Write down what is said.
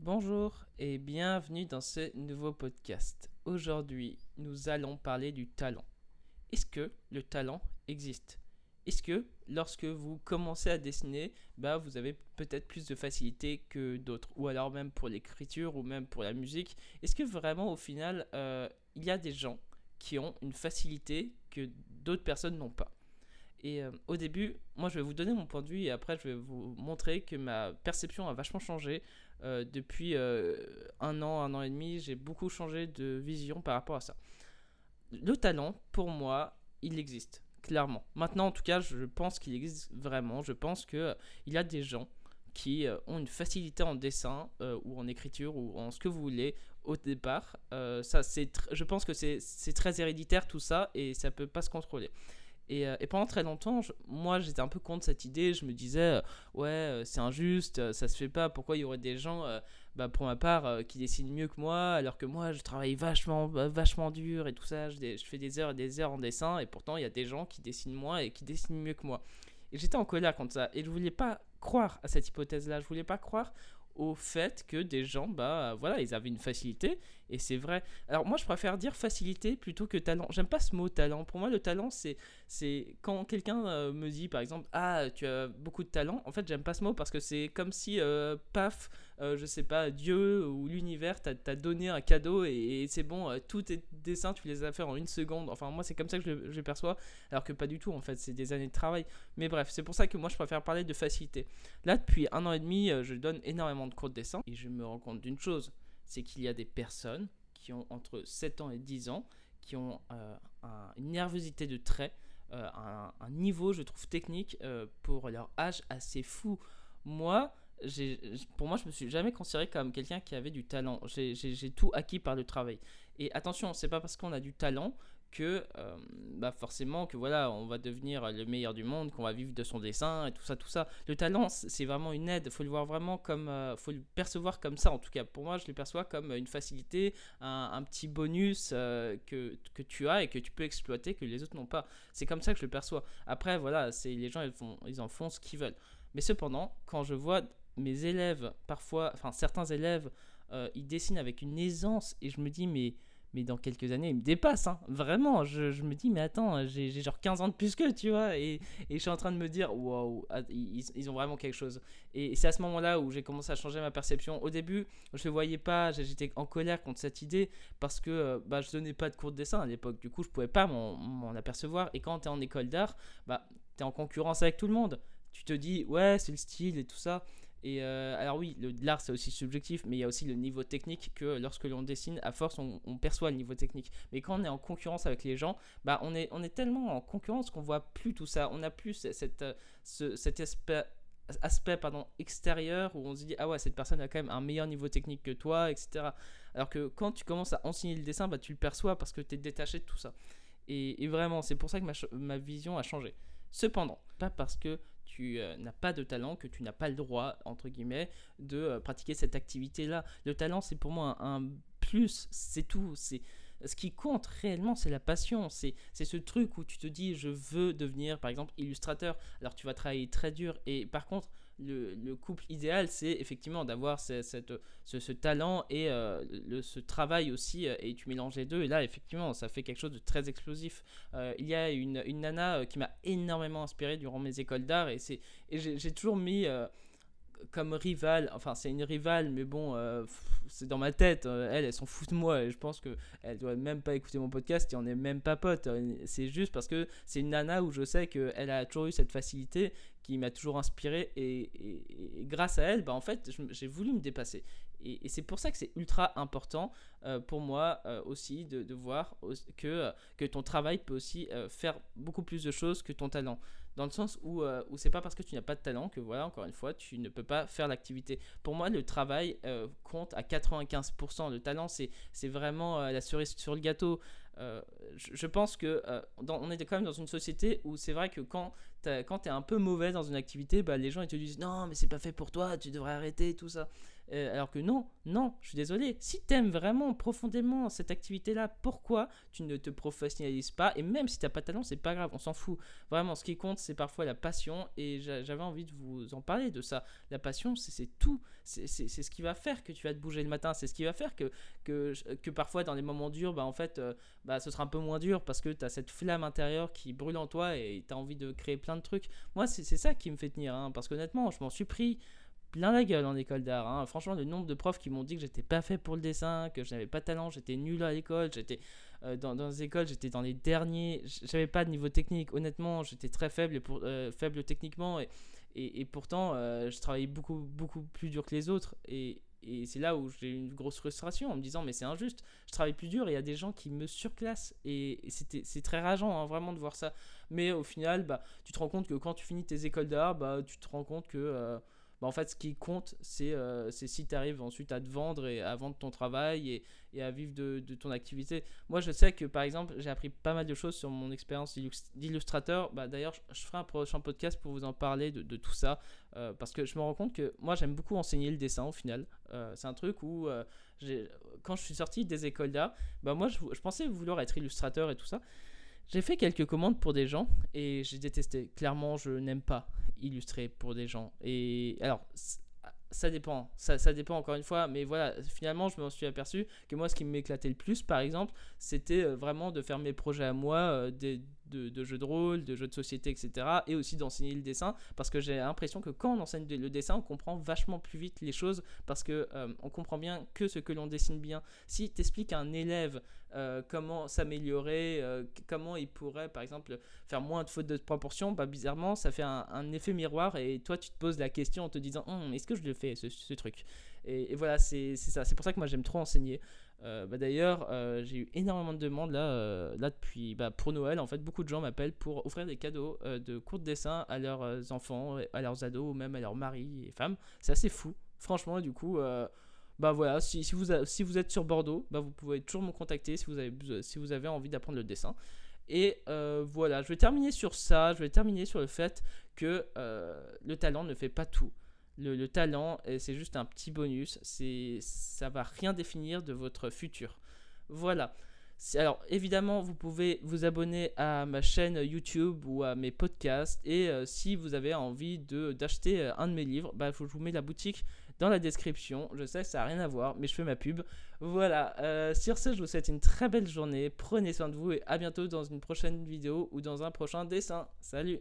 Bonjour et bienvenue dans ce nouveau podcast. Aujourd'hui, nous allons parler du talent. Est-ce que le talent existe? Est-ce que lorsque vous commencez à dessiner, bah, vous avez peut-être plus de facilité que d'autres? Ou alors même pour l'écriture ou même pour la musique Est-ce que vraiment au final, euh, il y a des gens qui ont une facilité que d'autres personnes n'ont pas? Et euh, au début, moi je vais vous donner mon point de vue et après je vais vous montrer que ma perception a vachement changé euh, depuis euh, un an, un an et demi. J'ai beaucoup changé de vision par rapport à ça. Le talent, pour moi, il existe, clairement. Maintenant, en tout cas, je pense qu'il existe vraiment. Je pense qu'il il y a des gens qui ont une facilité en dessin ou en écriture ou en ce que vous voulez au départ. ça, c'est je pense que c'est très héréditaire tout ça et ça peut pas se contrôler. Euh, et, pendant très longtemps, moi j'étais un peu contre cette idée. Je me disais, euh, ouais, euh, c'est injuste, ça se fait pas. Pourquoi il y aurait des gens, bah, pour ma part, qui dessinent mieux que moi, alors que moi je travaille vachement, vachement dur et tout ça. Je, je, fais des heures et des heures en dessin, et pourtant il y a des gens qui dessinent moins et qui dessinent mieux que moi. Et j'étais en colère contre ça. Et je voulais pas croire à cette hypothèse-là. Je voulais pas croire au fait que des gens, bah voilà, ils avaient une facilité, et c'est vrai. Alors moi, je préfère dire facilité plutôt que talent. J'aime pas ce mot talent. Pour moi, le talent, c'est c'est quand quelqu'un euh, me dit, par exemple, ah, tu as beaucoup de talent. En fait, j'aime pas ce mot parce que c'est comme si, euh, paf, euh, je sais pas, Dieu ou l'univers t'a donné un cadeau et, c'est bon, tous tes dessins, tu les as fait en une seconde. Enfin, moi, c'est comme ça que je, perçois, alors que pas du tout, en fait, c'est des années de travail. Mais bref, c'est pour ça que moi, je préfère parler de facilité. Là, depuis un an et demi, je donne énormément de cours de dessin et je me rends compte d'une chose, c'est qu'il y a des personnes qui ont entre 7 ans et 10 ans, qui ont euh, une nervosité de trait, euh, un, niveau, je trouve, technique euh, pour leur âge assez fou. Moi, pour moi, je me suis jamais considéré comme quelqu'un qui avait du talent. J'ai tout acquis par le travail. Et attention, c'est pas parce qu'on a du talent que euh, bah forcément que voilà on va devenir le meilleur du monde qu'on va vivre de son dessin et tout ça tout ça. Le talent c'est vraiment une aide. Faut le voir vraiment comme euh, faut le percevoir comme ça en tout cas. Pour moi je le perçois comme une facilité un, petit bonus euh, que, que, tu as et que tu peux exploiter que les autres n'ont pas. C'est comme ça que je le perçois. Après voilà c'est les gens ils, en font ce qu'ils veulent. Mais cependant quand je vois mes élèves parfois enfin certains élèves ils dessinent avec une aisance et je me dis mais mais dans quelques années, il me dépasse, hein. vraiment. Je, je, me dis, mais attends, j'ai genre 15 ans de plus que, tu vois, et, et, je suis en train de me dire, waouh, ah, ils, ils, ont vraiment quelque chose. Et c'est à ce moment-là où j'ai commencé à changer ma perception. Au début, je ne voyais pas, j'étais en colère contre cette idée parce que euh, bah, je donnais pas de cours de dessin à l'époque. Du coup, je pouvais pas m'en apercevoir. Et quand tu es en école d'art, bah, tu es en concurrence avec tout le monde. Tu te dis, ouais, c'est le style et tout ça. Et euh, alors oui, l'art c'est aussi subjectif, mais il y a aussi le niveau technique que lorsque l'on dessine, à force on, perçoit le niveau technique. Mais quand on est en concurrence avec les gens, bah on est, on est tellement en concurrence qu'on voit plus tout ça. On n'a plus cette, ce, cet aspect, aspect pardon, extérieur où on se dit ah ouais cette personne a quand même un meilleur niveau technique que toi, etc. Alors que quand tu commences à enseigner le dessin, bah tu le perçois parce que tu es détaché de tout ça. Et, et vraiment, c'est pour ça que ma, ma vision a changé. Cependant, pas parce que tu euh, n'as pas de talent, que tu n'as pas le droit, entre guillemets, de euh, pratiquer cette activité-là. Le talent, c'est pour moi un, plus, c'est tout. C'est ce qui compte réellement, c'est la passion. C'est ce truc où tu te dis, je veux devenir, par exemple, illustrateur. Alors tu vas travailler très dur. Et par contre, le, couple idéal, c'est effectivement d'avoir ce, ce, talent et euh, le, ce travail aussi, euh, et tu mélanges les deux, et là, effectivement, ça fait quelque chose de très explosif. Euh, il y a une, une nana qui m'a énormément inspiré durant mes écoles d'art, et, et j'ai toujours mis comme rivale, enfin c'est une rivale, mais bon, euh, c'est dans ma tête. Euh, elle, elle s'en fout de moi et je pense que elle doit même pas écouter mon podcast et on est même pas potes. Euh, c'est juste parce que c'est une nana où je sais qu'elle a toujours eu cette facilité qui m'a toujours inspiré et, grâce à elle, bah en fait, j'ai voulu me dépasser. Et, c'est pour ça que c'est ultra important pour moi aussi de, voir que, que ton travail peut aussi faire beaucoup plus de choses que ton talent. Dans le sens où, euh, où c'est pas parce que tu n'as pas de talent que voilà encore une fois tu ne peux pas faire l'activité. Pour moi le travail euh, compte à 95% le talent. C'est vraiment euh, la cerise sur le gâteau. Je, pense que on est quand même dans une société où c'est vrai que quand tu es un peu mauvais dans une activité bah, les gens ils te disent non mais c'est pas fait pour toi tu devrais arrêter tout ça Euh, alors que non, non, je suis désolé. Si t'aimes vraiment profondément cette activité-là, pourquoi tu ne te professionnalises pas? Et même si t'as pas de talent, c'est pas grave, on s'en fout. Vraiment, ce qui compte, c'est parfois la passion. Et j'avais envie de vous en parler de ça. La passion, c'est tout. C'est ce qui va faire que tu vas te bouger le matin. C'est ce qui va faire que, que, que parfois, dans les moments durs, bah, en fait, euh, bah, ce sera un peu moins dur parce que tu as cette flamme intérieure qui brûle en toi et tu as envie de créer plein de trucs. Moi, c'est ça qui me fait tenir. Hein, parce qu'honnêtement, je m'en suis pris plein la gueule en école d'art. Hein. Franchement, le nombre de profs qui m'ont dit que j'étais pas fait pour le dessin, que je n'avais pas de talent, j'étais nul à l'école, j'étais euh, dans, dans, les écoles, j'étais dans les derniers, j'avais pas de niveau technique. Honnêtement, j'étais très faible, euh, faible techniquement et, pourtant, euh, je travaillais beaucoup, beaucoup plus dur que les autres. Et, c'est là où j'ai eu une grosse frustration en me disant mais c'est injuste, je travaille plus dur et il y a des gens qui me surclassent et, c'est très rageant hein, vraiment de voir ça. Mais au final, bah, tu te rends compte que quand tu finis tes écoles d'art, bah, tu te rends compte que bah, en fait, ce qui compte, c'est euh, si tu arrives ensuite à te vendre et à vendre ton travail et, à vivre de, ton activité. Moi, je sais que par exemple, j'ai appris pas mal de choses sur mon expérience d'illustrateur. Bah, D'ailleurs, je, ferai un prochain podcast pour vous en parler de, tout ça euh, parce que je me rends compte que moi, j'aime beaucoup enseigner le dessin au final. Euh, c'est un truc où, quand je suis sorti des écoles d'art, bah, moi, je pensais vouloir être illustrateur et tout ça. J'ai fait quelques commandes pour des gens et j'ai détesté. Clairement, je n'aime pas illustrer pour des gens. Et alors, ça dépend, ça, dépend encore une fois, mais voilà, finalement, je me suis aperçu que moi, ce qui m'éclatait le plus, par exemple, c'était euh, vraiment de faire mes projets à moi, euh, de, jeux de rôle, de jeux de société, etc. Et aussi d'enseigner le dessin, parce que j'ai l'impression que quand on enseigne le dessin, on comprend vachement plus vite les choses, parce que euh, on comprend bien que ce que l'on dessine bien. Si tu expliques à un élève euh, comment s'améliorer, euh, comment il pourrait, par exemple, faire moins de fautes de proportion, bah, bizarrement, ça fait un, effet miroir, et toi, tu te poses la question en te disant, hum, est-ce que je le fais, ce, truc? Et, et, voilà, c'est ça. C'est pour ça que moi, j'aime trop enseigner. Euh, bah, d'ailleurs, euh, j'ai eu énormément de demandes là, euh, là depuis bah, pour Noël. En fait, beaucoup de gens m'appellent pour offrir des cadeaux de cours de dessin à leurs enfants, à leurs ados ou même à leurs maris et femmes. C'est assez fou, franchement. du coup, bah voilà, si, vous êtes sur Bordeaux, bah, vous pouvez toujours me contacter si vous avez, si vous avez envie d'apprendre le dessin. Et voilà, je vais terminer sur ça. Je vais terminer sur le fait que le talent ne fait pas tout. Le, talent, c'est juste un petit bonus. Ça va rien définir de votre futur. Voilà. Alors évidemment, vous pouvez vous abonner à ma chaîne YouTube ou à mes podcasts. Et euh, si vous avez envie de, d'acheter euh, un de mes livres, bah, je vous mets la boutique dans la description. Je sais, ça n'a rien à voir, mais je fais ma pub. Voilà. Euh, sur ce, je vous souhaite une très belle journée. Prenez soin de vous et à bientôt dans une prochaine vidéo ou dans un prochain dessin. Salut